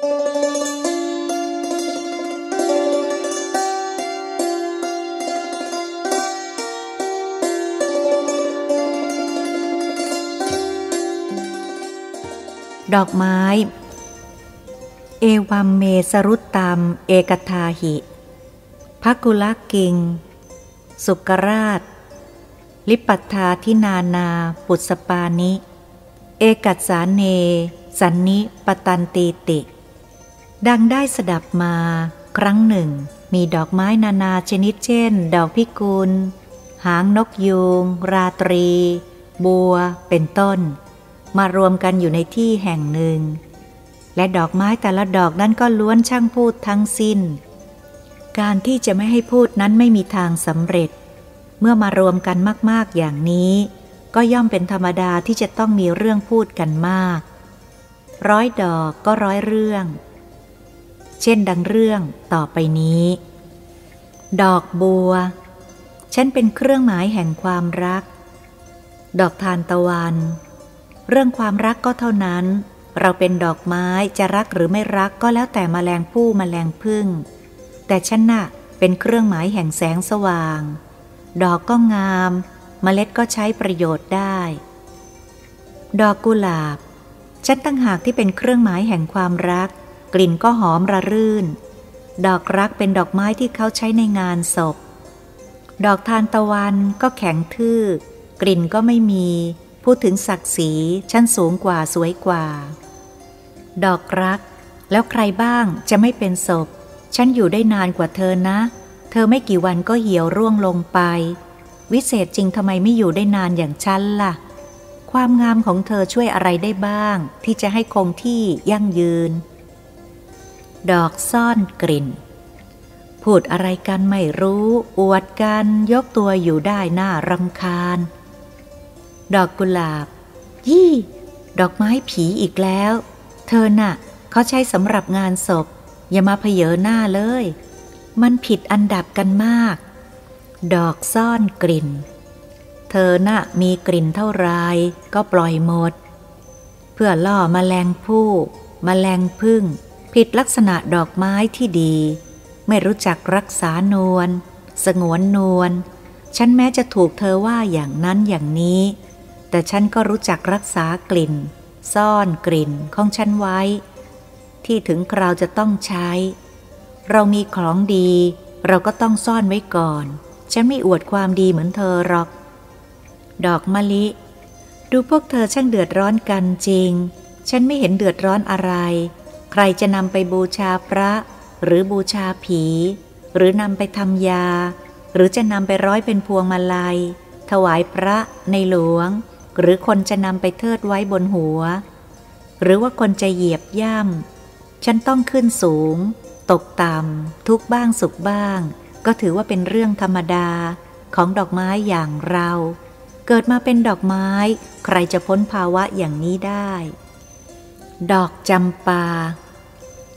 ดอกไม้ เอวัมเมสรุตตามเอกทาหิพักุลกิง สุกราช ลิปัทาทินานาปุสปานิ เอกัสาเน สันนิปตันตีติ ดังได้สดับมาครั้งหนึ่ง มีดอกไม้นานาชนิดเช่น ดอกพิกุล หางนกยูง ราตรี บัว เป็นต้น มารวมกันอยู่ในที่แห่งหนึ่ง และดอกไม้แต่ละดอกนั้นก็ล้วนช่างพูดทั้งสิ้น การที่จะไม่ให้พูดนั้นไม่มีทางสำเร็จ เมื่อมารวมกันมาก ๆ อย่างนี้ ก็ย่อมเป็นธรรมดาที่จะต้องมีเรื่องพูดกันมาก ร้อยดอกก็ร้อยเรื่อง เช่นดังเรื่องต่อไปนี้ ดอกบัว ฉันเป็นเครื่องหมายแห่งความรัก ดอกทานตะวัน เรื่องความรักก็เท่านั้น เราเป็นดอกไม้จะรักหรือไม่รักก็แล้วแต่มแมลงผู้มแมลงพึ่ง แต่ฉันน่ะเป็นเครื่องหมายแห่งแสงสว่าง ดอกก็งามเมล็ดก็ใช้ประโยชน์ได้ ดอกกุหลาบ ฉันตั้งหากที่เป็นเครื่องหมายแห่งความรัก กลิ่นก็หอมระรื่น ดอกรักเป็นดอกไม้ที่เขาใช้ในงานศพ ดอกทานตะวันก็แข็งทื่อ กลิ่นก็ไม่มี พูดถึงศักดิ์ศรีฉันสูงกว่าสวยกว่า ดอกรัก แล้วใครบ้างจะไม่เป็นศพ ฉันอยู่ได้นานกว่าเธอนะ เธอไม่กี่วันก็เหี่ยวร่วงลงไป วิเศษจริงทำไมไม่อยู่ได้นานอย่างฉันละ่ะความงามของเธอช่วยอะไรได้บ้าง ที่จะให้คงที่ยั่งยืน ดอกซ่อนกลิ่น พูดอะไรกันไม่รู้ อวดกันยกตัวอยู่ได้หน้ารำคาญ ดอกกุหลาบ ยี่ ดอกไม้ผีอีกแล้ว เธอน่ะเขาใช้สำหรับงานศพ อย่ามาเพเยอหน้าเลย มันผิดอันดับกันมาก ดอกซ่อนกลิ่น เธอน่ะมีกลิ่นเท่าไรก็ปล่อยหมด เพื่อล่อมแมลงผู้มแมลงพึ่ง ผิดลักษณะดอกไม้ที่ดี ไม่รู้จักรักษานวลสงวนนวลฉันแม้จะถูกเธอว่าอย่างนั้นอย่างนี้ แต่ฉันก็รู้จักรักษากลิ่น ซ่อนกลิ่นของฉันไว้ ที่ถึงคราวจะต้องใช้ เรามีของดี เราก็ต้องซ่อนไว้ก่อน ฉันไม่อวดความดีเหมือนเธอหรอก ดอกมะลิ ดูพวกเธอช่างเดือดร้อนกันจริง ฉันไม่เห็นเดือดร้อนอะไร ใครจะนำไปบูชาพระ หรือบูชาผี หรือนำไปทำยา หรือจะนำไปร้อยเป็นพวงมาลัย ถวายพระในหลวง หรือคนจะนำไปเทิดไว้บนหัว หรือว่าคนจะเหยียบย่ำฉันต้องขึ้นสูง ตกต่ำทุกบ้างสุขบ้าง ก็ถือว่าเป็นเรื่องธรรมดาของดอกไม้อย่างเรา เกิดมาเป็นดอกไม้ ใครจะพ้นภาวะอย่างนี้ได้ ดอกจำปา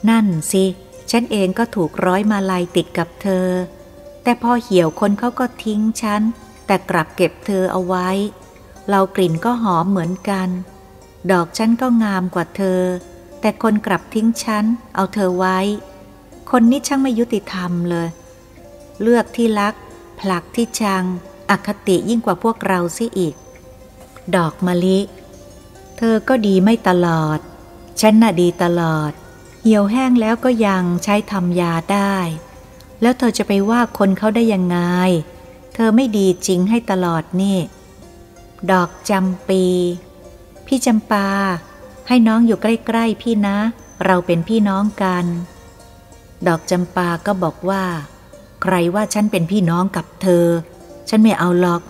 นั่นสิ ฉันเองก็ถูกร้อยมาลายติดกับเธอ แต่พอเหี่ยวคนเขาก็ทิ้งฉัน แต่กลับเก็บเธอเอาไว้ เรากลิ่นก็หอมเหมือนกัน ดอกฉันก็งามกว่าเธอ แต่คนกลับทิ้งฉัน เอาเธอไว้ คนนี้ช่างไม่ยุติธรรมเลย เลือกที่รัก ผลักที่ชัง อคติยิ่งกว่าพวกเราซิอีก ดอกมะลิ เธอก็ดีไม่ตลอด ฉันน่ะดีตลอด เหี่ยวแห้งแล้วก็ยังใช้ทำยาได้ แล้วเธอจะไปว่าคนเขาได้ยังไง เธอไม่ดีจริงให้ตลอดนี่ ดอกจำปี พี่จำปา ให้น้องอยู่ใกล้ๆพี่นะ เราเป็นพี่น้องกัน ดอกจำปาก็บอกว่า ใครว่าฉันเป็นพี่น้องกับเธอ ฉันไม่เอาหรอก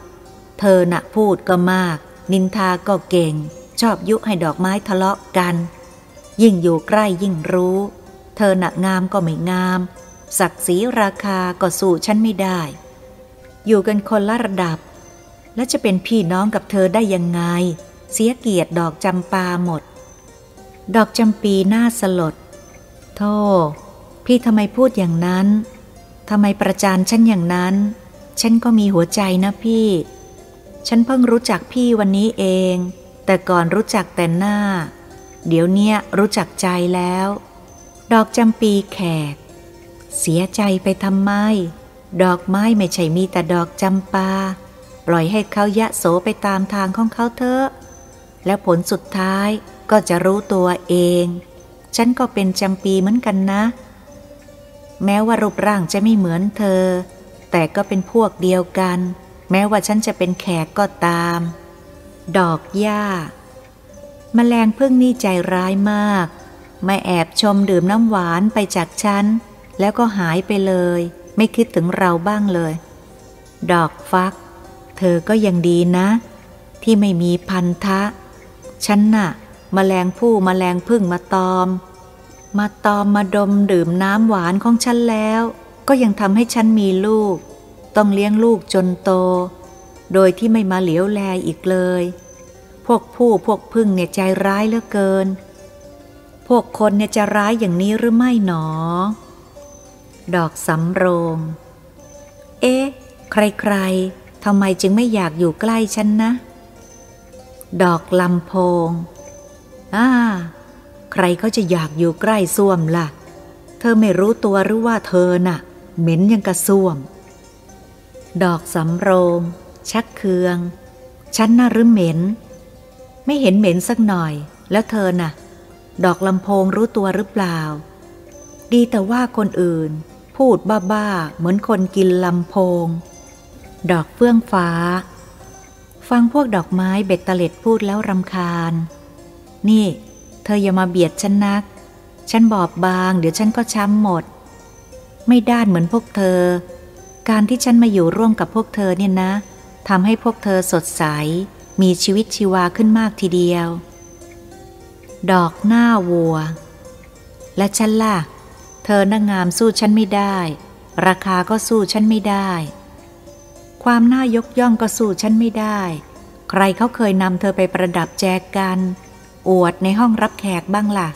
เธอน่ะพูดก็มาก นินทาก็เก่ง ชอบยุให้ดอกไม้ทะเลาะกัน ยิ่งอยู่ใกล้ยิ่งรู้ เธอหนักงามก็ไม่งาม ศักดิ์ศรีราคาก็สู้ฉันไม่ได้ อยู่กันคนละระดับ แล้วจะเป็นพี่น้องกับเธอได้ยังไง เสียเกียรติดอกจำปาหมด ดอกจำปีหน้าสลด โธ่พี่ทำไมพูดอย่างนั้นทำไมประจานฉันอย่างนั้น ฉันก็มีหัวใจนะพี่ ฉันเพิ่งรู้จักพี่วันนี้เอง แต่ก่อนรู้จักแต่หน้า เดี๋ยวเนี้ยรู้จักใจแล้ว ดอกจำปีแขก เสียใจไปทำไม ดอกไม้ไม่ใช่มีแต่ดอกจำปา ปล่อยให้เขายะโสไปตามทางของเขาเถอะ แล้วผลสุดท้ายก็จะรู้ตัวเอง ฉันก็เป็นจำปีเหมือนกันนะ แม้ว่ารูปร่างจะไม่เหมือนเธอ แต่ก็เป็นพวกเดียวกัน แม้ว่าฉันจะเป็นแขกก็ตาม ดอกหญ้า แมลงพึ่งนี่ใจร้ายมาก มาแอบชมดื่มน้ำหวานไปจากฉัน แล้วก็หายไปเลย ไม่คิดถึงเราบ้างเลย ดอกฟัก เธอก็ยังดีนะ ที่ไม่มีพันธะ ฉันน่ะมแมลงผู้มแมลงพึ่งมาตอม มาตอมมาดมดื่มน้ำหวานของฉันแล้ว ก็ยังทำให้ฉันมีลูก ต้องเลี้ยงลูกจนโต โดยที่ไม่มาเหลียวแลอีกเลย กผู้พวกพึ่งเนี่ยใจร้ายเหลือเกิน พวกคนเนี่ยจะร้ายอย่างนี้หรือไม่หนอ ดอกสำโรง เอ๊ะ ใครๆทำไมจึงไม่อยากอยู่ใกล้ฉันนะ ดอกลำโพงอ่าใครเขาจะอยากอยู่ใกล้ส้วมละ่ะ เธอไม่รู้ตัวหรือว่าเธอน่ะ เหม็นยังกระส้วม ดอกสำโรง ชักเคือง ฉันน่ะหรือเหม็น ไม่เห็นเหม็นสักหน่อย แล้วเธอน่ะ ดอกลำโพงรู้ตัวหรือเปล่า ดีแต่ว่าคนอื่น พูดบ้าๆ เหมือนคนกินลำโพง ดอกเฟื่องฟ้า ฟังพวกดอกไม้เบ็ดเตล็ดพูดแล้วรำคาญ นี่ เธออย่ามาเบียดฉันนัก ฉันบอบบาง เดี๋ยวฉันก็ช้ำหมด ไม่ด้านเหมือนพวกเธอ การที่ฉันมาอยู่ร่วมกับพวกเธอเนี่ยนะทำให้พวกเธอสดใส มีชีวิตชีวาขึ้นมากทีเดียว ดอกหน้าวัว และฉันล่ะ เธอน่างามสู้ฉันไม่ได้ ราคาก็สู้ฉันไม่ได้ ความน่ายกย่องก็สู้ฉันไม่ได้ ใครเขาเคยนำเธอไปประดับแจกกัน อวดในห้องรับแขกบ้างล่ะ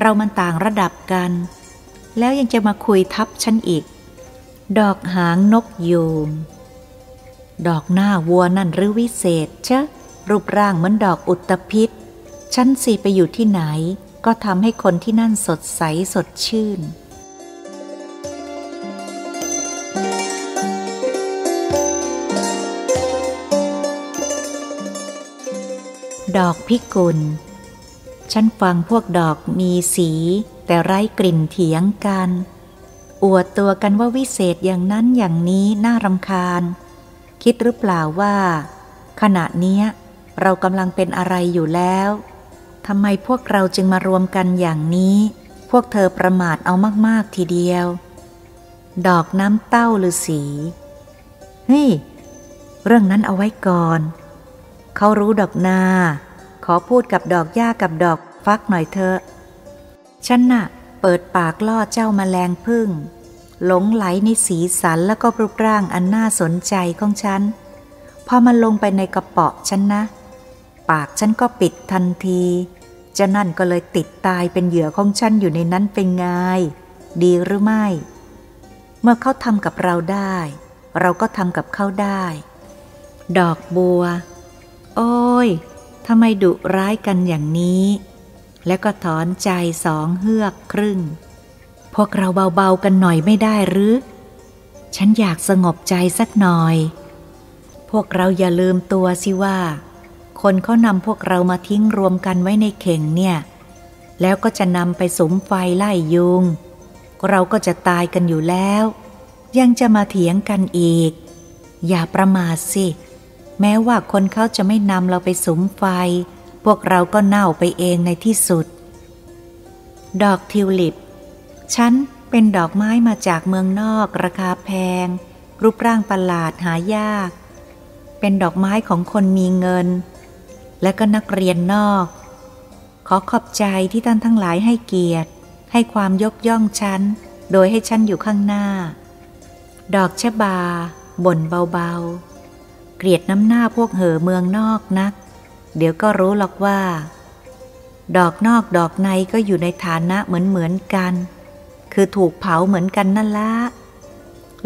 เรามันต่างระดับกัน แล้วยังจะมาคุยทับฉันอีก ดอกหางนกยูง ดอกหน้าวัวนั่นหรือวิเศษเชะรูปร่างเหมือนดอกอุตภิษฉันสีไปอยู่ที่ไหน ก็ทำให้คนที่นั่นสดใสสดชื่น ดอกพิกุล ฉันฟังพวกดอกมีสี แต่ไร้กลิ่นเถียงกัน อวดตัวกันว่าวิเศษอย่างนั้นอย่างนี้น่ารำคาญ คิดหรือเปล่าว่า ขณะนี้เรากำลังเป็นอะไรอยู่แล้วทำไมพวกเราจึงมารวมกันอย่างนี้ พวกเธอประมาทเอามาก ๆ ทีเดียว ดอกน้ำเต้าหรือสีเฮ้ยเรื่องนั้นเอาไว้ก่อน เขารู้ดอกนา ขอพูดกับดอกหญ้ากับดอกฟักหน่อยเถอะ ฉันน่ะ เปิดปากล่อเจ้ามาแมลงพึ่ง หลงไหลในสีสันแล้วก็รูปร่างอันน่าสนใจของฉัน พอมันลงไปในกระเป๋ะฉันนะ ปากฉันก็ปิดทันทีจ้านั่นก็เลยติดตายเป็นเหยื่อของฉันอยู่ในนั้นเป็นไง ดีหรือไม่ เมื่อเขาทำกับเราได้ เราก็ทำกับเขาได้ ดอกบัว โอ้ยทำไมดุร้ายกันอย่างนี้ แล้วก็ถอนใจสองเฮือกครึ่ง พวกเราเบาๆกันหน่อยไม่ได้หรือ ฉันอยากสงบใจสักหน่อย พวกเราอย่าลืมตัวสิว่า คนเขานำพวกเรามาทิ้งรวมกันไว้ในเข่งเนี่ย แล้วก็จะนำไปสมไฟไล่ยุง เราก็จะตายกันอยู่แล้ว ยังจะมาเถียงกันอีก อย่าประมาทสิ แม้ว่าคนเขาจะไม่นำเราไปสมไฟ พวกเราก็เน่าไปเองในที่สุด ดอกทิวลิป ฉันเป็นดอกไม้มาจากเมืองนอกราคาแพง รูปร่างประหลาดหายาก เป็นดอกไม้ของคนมีเงิน และก็นักเรียนนอก ขอขอบใจที่ท่านทั้งหลายให้เกียรติ ให้ความยกย่องฉัน โดยให้ฉันอยู่ข้างหน้า ดอกชะบา บ่นเบาๆ เกลียดน้ำหน้าพวกเหอเมืองนอกนัก เดี๋ยวก็รู้หรอกว่า ดอกนอกดอกในก็อยู่ในฐานะเหมือนเหมือนกัน คือถูกเผาเหมือนกันนั่นละ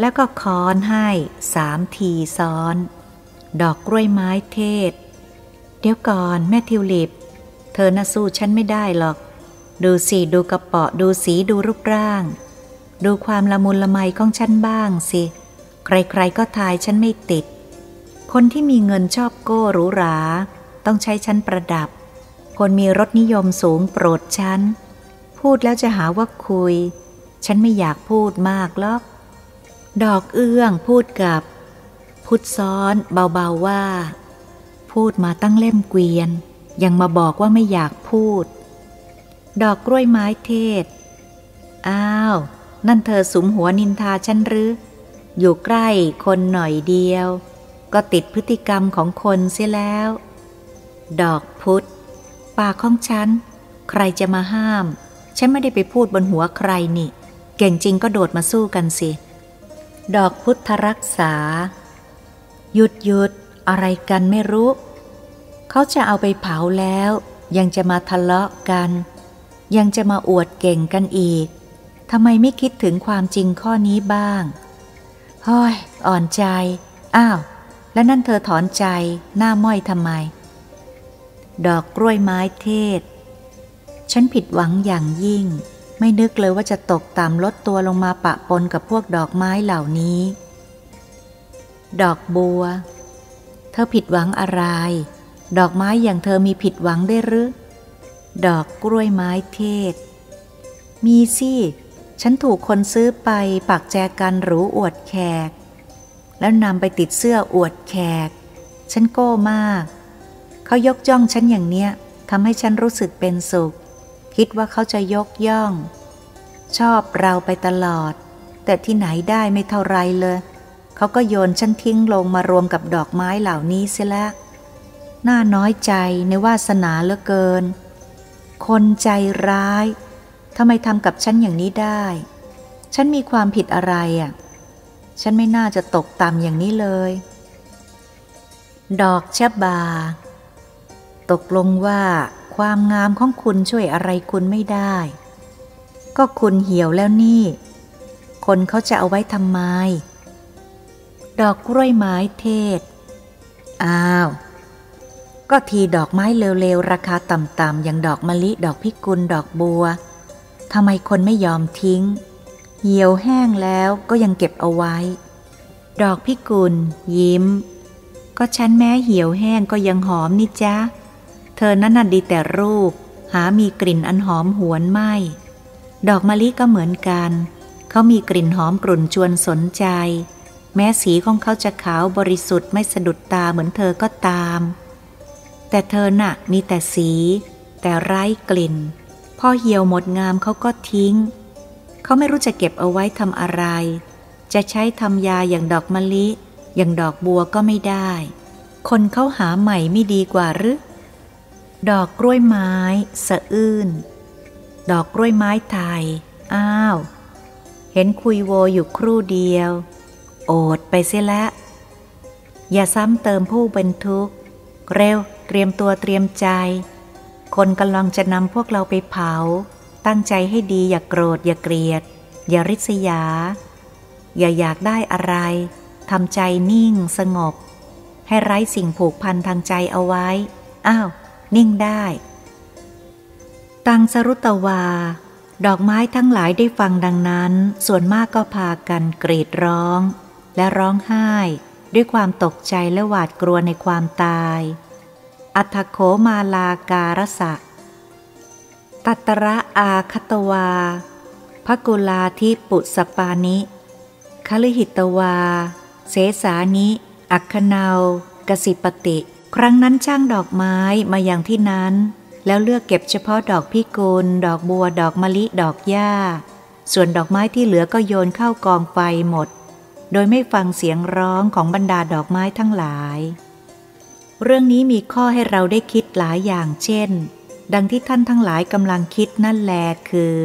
แล้วก็ค้อนให้สามทีซ้อน ดอกกล้วยไม้เทศ เดี๋ยวก่อนแม่ทิวลิป เธอน่ะสู้ฉันไม่ได้หรอก ดูสีดูกระเปาะดูสีดูรูปร่าง ดูความละมุนละไมของฉันบ้างสิ ใครๆก็ทายฉันไม่ติด คนที่มีเงินชอบโก้หรูหรา ต้องใช้ฉันประดับ คนมีรถนิยมสูงโปรดฉันพูดแล้วจะหาว่าคุย ฉันไม่อยากพูดมากหรอก ดอกเอื้องพูดกับ พุทซ้อนเบาๆว่า พูดมาตั้งเล่มเกวียน ยังมาบอกว่าไม่อยากพูด ดอกกล้วยไม้เทศ อ้าว นั่นเธอสุมหัวนินทาฉันหรือ อยู่ใกล้คนหน่อยเดียว ก็ติดพฤติกรรมของคนเสียแล้ว ดอกพุธปากของฉัน ใครจะมาห้าม ฉันไม่ได้ไปพูดบนหัวใครนี่ เก่งจริงก็โดดมาสู้กันสิ ดอกพุทธรักษา หยุดหยุดอะไรกันไม่รู้ เขาจะเอาไปเผาแล้ว ยังจะมาทะเลาะกัน ยังจะมาอวดเก่งกันอีกทำไมไม่คิดถึงความจริงข้อนี้บ้างฮ้อยอ่อนใจ อ้าว แล้วนั่นเธอถอนใจหน้าม้อยทำไม ดอกกล้วยไม้เทศ ฉันผิดหวังอย่างยิ่ง ไม่นึกเลยว่าจะตกต่ำลดตัวลงมาปะปนกับพวกดอกไม้เหล่านี้ ดอกบัว เธอผิดหวังอะไร ดอกไม้อย่างเธอมีผิดหวังได้หรือ ดอกกล้วยไม้เทศ มีสิฉันถูกคนซื้อไปปักแจกันหรูอวดแขก แล้วนำไปติดเสื้ออวดแขก ฉันโก้มาก เขายกย่องฉันอย่างเนี้ยทำให้ฉันรู้สึกเป็นสุข คิดว่าเขาจะยกย่อง ชอบเราไปตลอด แต่ที่ไหนได้ไม่เท่าไรเลย เขาก็โยนฉันทิ้งลงมารวมกับดอกไม้เหล่านี้เสียแล้วน่าน้อยใจในวาสนาเหลือเกิน คนใจร้ายทำไมทำกับฉันอย่างนี้ได้ ฉันมีความผิดอะไรอะ ฉันไม่น่าจะตกต่ำอย่างนี้เลย ดอกชะบา ตกลงว่า ความงามของคุณช่วยอะไรคุณไม่ได้ ก็คุณเหี่ยวแล้วนี่ คนเขาจะเอาไว้ทำไม ดอกกล้วยไม้เทศ อ้าว ก็ทีดอกไม้เร็วๆ ราคาต่ำๆ อย่างดอกมะลิ ดอกพิกุล ดอกบัว ทำไมคนไม่ยอมทิ้ง เหี่ยวแห้งแล้วก็ยังเก็บเอาไว้ ดอกพิกุล ยิ้ม ก็ฉันแม้เหี่ยวแห้งก็ยังหอมนี่จ้า เธอนั้นน่ะดีแต่รูป หามีกลิ่นอันหอมหวนไม่ ดอกมะลิก็เหมือนกัน เขามีกลิ่นหอมกลุ่นชวนสนใจ แม้สีของเขาจะขาวบริสุทธิ์ไม่สะดุดตาเหมือนเธอก็ตาม แต่เธอน่ะมีแต่สี แต่ไร้กลิ่น พอเหี่ยวหมดงามเขาก็ทิ้ง เขาไม่รู้จะเก็บเอาไว้ทำอะไร จะใช้ทำยาอย่างดอกมะลิ อย่างดอกบัวก็ไม่ได้ คนเขาหาใหม่ไม่ดีกว่าหรือ ดอกกล้วยไม้ สะอื้น ดอกกล้วยไม้ไทย อ้าว เห็นคุยโวอยู่ครู่เดียว โอดไปเสียแล้ว อย่าซ้ำเติมผู้เป็นทุกข์เร็วเตรียมตัวเตรียมใจ คนกำลังจะนำพวกเราไปเผา ตั้งใจให้ดีอย่ากโกรธอย่าเกลียด อย่าริษยา อย่าอยากได้อะไรทำใจนิ่งสงบ ให้ไร้สิ่งผูกพันทางใจเอาไว้ อ้าว นิ่งได้ ตังสรุตวา ดอกไม้ทั้งหลายได้ฟังดังนั้น ส่วนมากก็พากันกรีดร้อง และร้องไห้ ด้วยความตกใจและหวาดกลัวในความตาย อัทโขมาลาการสะ ตัตระอาคตวาพกุลาทิปุสปานิคลิหิตวา เสสานิ อัคนาวกสิปติ ครั้งนั้นช่างดอกไม้มาอย่างที่นั้น แล้วเลือกเก็บเฉพาะดอกพิกุล ดอกบัว ดอกมะลิ ดอกหญ้า ส่วนดอกไม้ที่เหลือก็โยนเข้ากองไฟหมด โดยไม่ฟังเสียงร้องของบรรดาดอกไม้ทั้งหลาย เรื่องนี้มีข้อให้เราได้คิดหลายอย่างเช่น ดังที่ท่านทั้งหลายกำลังคิดนั่นแลคือ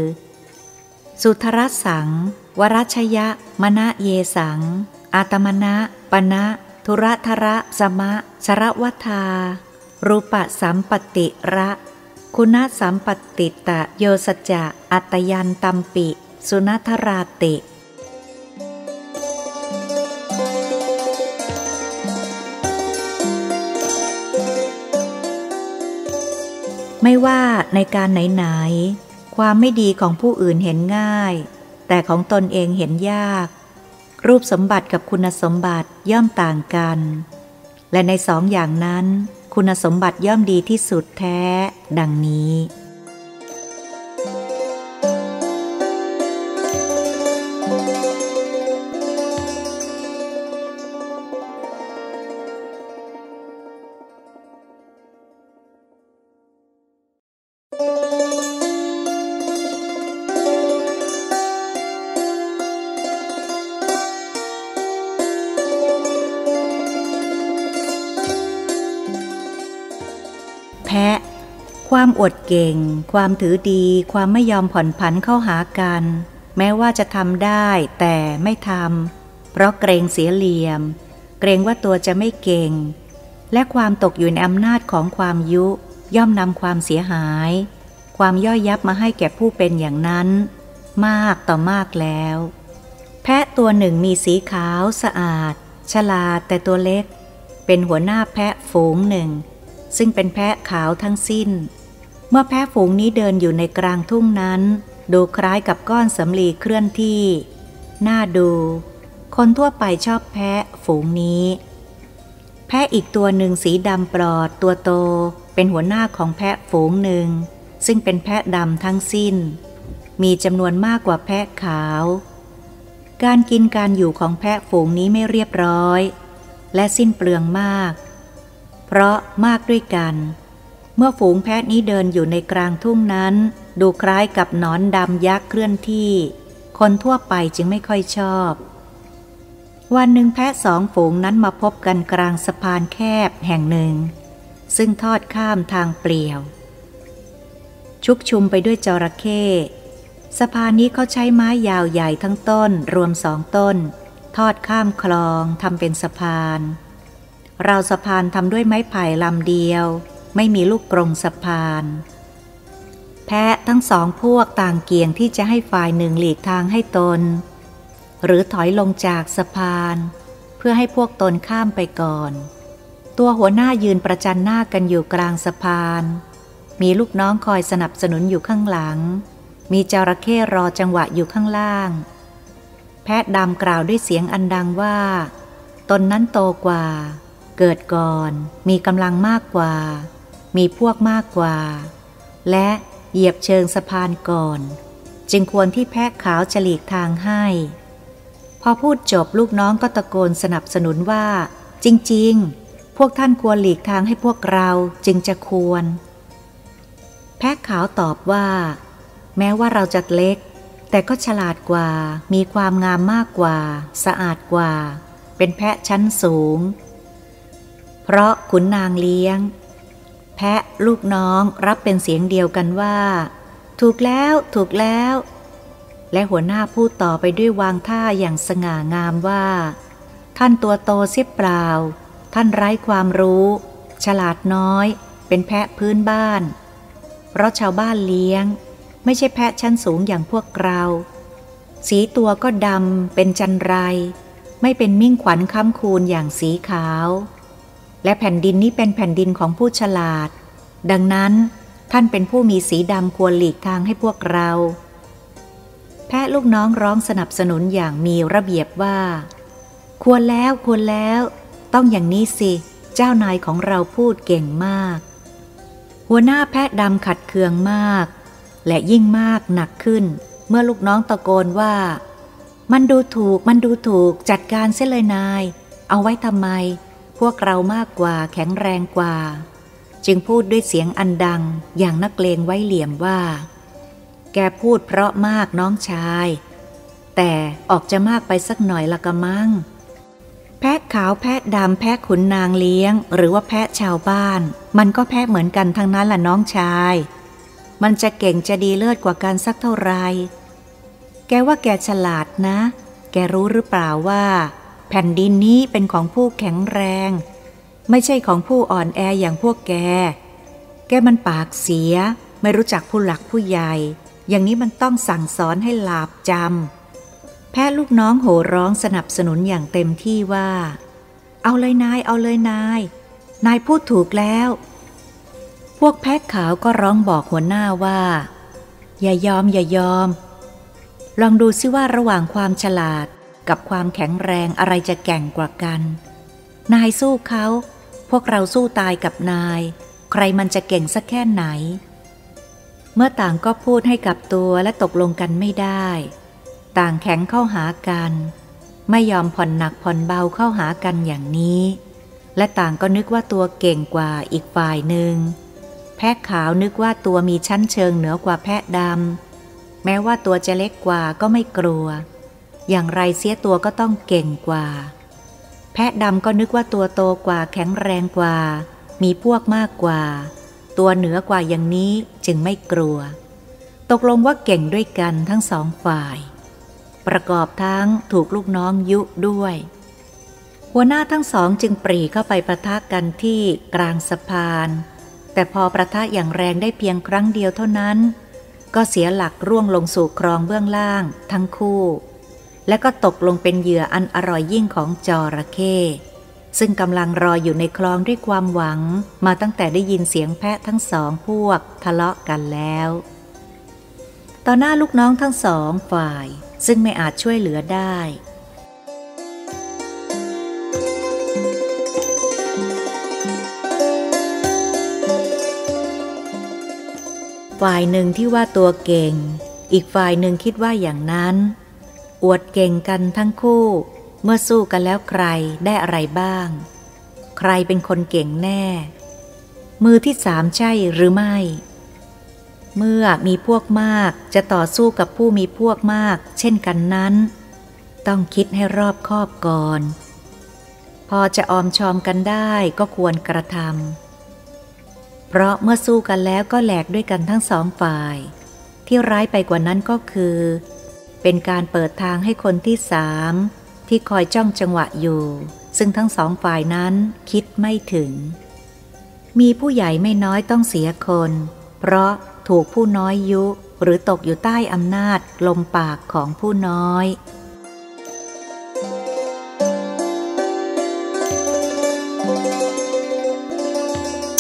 สุทรสัง วรัชยะ มณะเยสัง อาตมณะปณะ ทุระทระสมะสรวทา รูปะสัมปติระ คุณสัมปติตะโยสจะ อัตยันตัมปิ สุนัทราติไม่ว่าในการไหนๆ ความไม่ดีของผู้อื่นเห็นง่าย แต่ของตนเองเห็นยาก รูปสมบัติกับคุณสมบัติย่อมต่างกัน และในสองอย่างนั้น คุณสมบัติย่อมดีที่สุดแท้ ดังนี้ ความอดเก่ง ความถือดี ความไม่ยอมผ่อนผันเข้าหากัน แม้ว่าจะทำได้แต่ไม่ทำเพราะเกรงเสียเหลี่ยม เกรงว่าตัวจะไม่เก่ง และความตกอยู่ในอำนาจของความยุย่อมนำความเสียหาย ความย่อยยับมาให้แก่ผู้เป็นอย่างนั้น มากต่อมากแล้ว แพะตัวหนึ่งมีสีขาวสะอาด ฉลาดแต่ตัวเล็ก เป็นหัวหน้าแพะฝูงหนึ่งซึ่งเป็นแพะขาวทั้งสิ้น เมื่อแพะฝูงนี้เดินอยู่ในกลางทุ่งนั้น ดูคล้ายกับก้อนสำลีเคลื่อนที่ น่าดู คนทั่วไปชอบแพะฝูงนี้ แพะอีกตัวหนึ่งสีดำปลอดตัวโต เป็นหัวหน้าของแพะฝูงหนึ่ง ซึ่งเป็นแพะดำทั้งสิ้น มีจำนวนมากกว่าแพะขาว การกินการอยู่ของแพะฝูงนี้ไม่เรียบร้อย และสิ้นเปลืองมาก เพราะมากด้วยกัน เมื่อฝูงแพะนี้เดินอยู่ในกลางทุ่งนั้น ดูคล้ายกับนอนดำยักษ์เคลื่อนที่ คนทั่วไปจึงไม่ค่อยชอบ วันหนึ่งแพะสองฝูงนั้นมาพบกันกลางสะพานแคบแห่งหนึ่ง ซึ่งทอดข้ามทางเปลี่ยว ชุกชุมไปด้วยจระเข้สะพานนี้เขาใช้ไม้ยาวใหญ่ทั้งต้นรวมสองต้น ทอดข้ามคลองทำเป็นสะพาน เราสะพานทำด้วยไม้ไผ่ลำเดียว ไม่มีลูกกรงสะพาน แพะทั้งสองพวกต่างเกี่ยงที่จะให้ฝ่ายหนึ่งหลีกทางให้ตน หรือถอยลงจากสะพาน เพื่อให้พวกตนข้ามไปก่อน ตัวหัวหน้ายืนประจันหน้ากันอยู่กลางสะพาน มีลูกน้องคอยสนับสนุนอยู่ข้างหลัง มีจระเข้รอจังหวะอยู่ข้างล่าง แพะดำกล่าวด้วยเสียงอันดังว่า ตนนั้นโตกว่าเกิดก่อนมีกำลังมากกว่า มีพวกมากกว่า และเหยียบเชิงสะพานก่อน จึงควรที่แพะขาวฉลีกทางให้ พอพูดจบลูกน้องก็ตะโกนสนับสนุนว่า จริง ๆ พวกท่านควรหลีกทางให้พวกเราจึงจะควร แพะขาวตอบว่า แม้ว่าเราจะเล็ก แต่ก็ฉลาดกว่า มีความงามมากกว่า สะอาดกว่า เป็นแพะชั้นสูง เพราะขุนนางเลี้ยง แพะลูกน้องรับเป็นเสียงเดียวกันว่า ถูกแล้วถูกแล้ว และหัวหน้าพูดต่อไปด้วยวางท่าอย่างสง่างามว่า ท่านตัวโตเสียเปล่า ท่านไร้ความรู้ ฉลาดน้อย เป็นแพะพื้นบ้าน เพราะชาวบ้านเลี้ยง ไม่ใช่แพะชั้นสูงอย่างพวกเรา สีตัวก็ดำเป็นจันไร ไม่เป็นมิ่งขวัญค้ำคูณอย่างสีขาว และแผ่นดินนี้เป็นแผ่นดินของผู้ฉลาด ดังนั้นท่านเป็นผู้มีสีดำควรหลีกทางให้พวกเรา แพะลูกน้องร้องสนับสนุนอย่างมีระเบียบว่า ควรแล้วควรแล้ว ต้องอย่างนี้สิ เจ้านายของเราพูดเก่งมาก หัวหน้าแพะดำขัดเคืองมาก และยิ่งมากหนักขึ้น เมื่อลูกน้องตะโกนว่า มันดูถูกมันดูถูกจัดการเสียเลยนาย เอาไว้ทำไม พวกเรามากกว่าแข็งแรงกว่า จึงพูดด้วยเสียงอันดังอย่างนักเลงไว้เหลี่ยมว่า แกพูดเพราะมากน้องชาย แต่ออกจะมากไปสักหน่อยละกะมังแพะขาวแพะดำแพะขุนนางเลี้ยง หรือว่าแพะชาวบ้าน มันก็แพะเหมือนกันทั้งนั้นล่ะน้องชาย มันจะเก่งจะดีเลิศกว่ากันสักเท่าไหร่แกว่าแกฉลาดนะ แกรู้หรือเปล่าว่า แผ่นดินนี้เป็นของผู้แข็งแรง ไม่ใช่ของผู้อ่อนแออย่างพวกแก แกมันปากเสีย ไม่รู้จักผู้หลักผู้ใหญ่ อย่างนี้มันต้องสั่งสอนให้หลาบจำ แพทย์ลูกน้องโห่ร้องสนับสนุนอย่างเต็มที่ว่า เอาเลยนาย เอาเลยนาย นายพูดถูกแล้ว พวกแพะขาวก็ร้องบอกหัวหน้าว่า อย่ายอมอย่ายอม ลองดูซิว่าระหว่างความฉลาด กับความแข็งแรงอะไรจะแก่งกว่ากัน นายสู้เขา พวกเราสู้ตายกับนาย ใครมันจะเก่งสักแค่ไหน เมื่อต่างก็พูดให้กับตัวและตกลงกันไม่ได้ ต่างแข็งเข้าหากัน ไม่ยอมผ่อนหนักผ่อนเบาเข้าหากันอย่างนี้ และต่างก็นึกว่าตัวเก่งกว่าอีกฝ่ายหนึ่ง แพะขาวนึกว่าตัวมีชั้นเชิงเหนือกว่าแพะดำแม้ว่าตัวจะเล็กกว่าก็ไม่กลัว อย่างไรเสียตัวก็ต้องเก่งกว่า แพะดำก็นึกว่าตัวโตกว่าแข็งแรงกว่า มีพวกมากกว่า ตัวเหนือกว่าอย่างนี้จึงไม่กลัว ตกลงว่าเก่งด้วยกันทั้งสองฝ่าย ประกอบทั้งถูกลูกน้องยุด้วย หัวหน้าทั้งสองจึงปรีเข้าไปประทะกันที่กลางสะพาน แต่พอประทะอย่างแรงได้เพียงครั้งเดียวเท่านั้น ก็เสียหลักร่วงลงสู่คลองเบื้องล่างทั้งคู่ และก็ตกลงเป็นเหยื่ออันอร่อยยิ่งของจระเข้ซึ่งกำลังรออยู่ในคลองด้วยความหวัง มาตั้งแต่ได้ยินเสียงแพะทั้งสองพวกทะเลาะกันแล้ว ต่อหน้าลูกน้องทั้งสองฝ่าย ซึ่งไม่อาจช่วยเหลือได้ ฝ่ายหนึ่งที่ว่าตัวเก่ง อีกฝ่ายหนึ่งคิดว่าอย่างนั้น อวดเก่งกันทั้งคู่ เมื่อสู้กันแล้วใครได้อะไรบ้าง ใครเป็นคนเก่งแน่ มือที่สามใช่หรือไม่ เมื่อมีพวกมากจะต่อสู้กับผู้มีพวกมาก เช่นกันนั้น ต้องคิดให้รอบคอบก่อน พอจะออมชอมกันได้ก็ควรกระทำเพราะเมื่อสู้กันแล้วก็แหลกด้วยกันทั้งสองฝ่าย ที่ร้ายไปกว่านั้นก็คือ เป็นการเปิดทางให้คนที่สามที่คอยจ้องจังหวะอยู่ ซึ่งทั้งสองฝ่ายนั้นคิดไม่ถึง มีผู้ใหญ่ไม่น้อยต้องเสียคน เพราะถูกผู้น้อยยุหรือตกอยู่ใต้อำนาจลมปากของผู้น้อย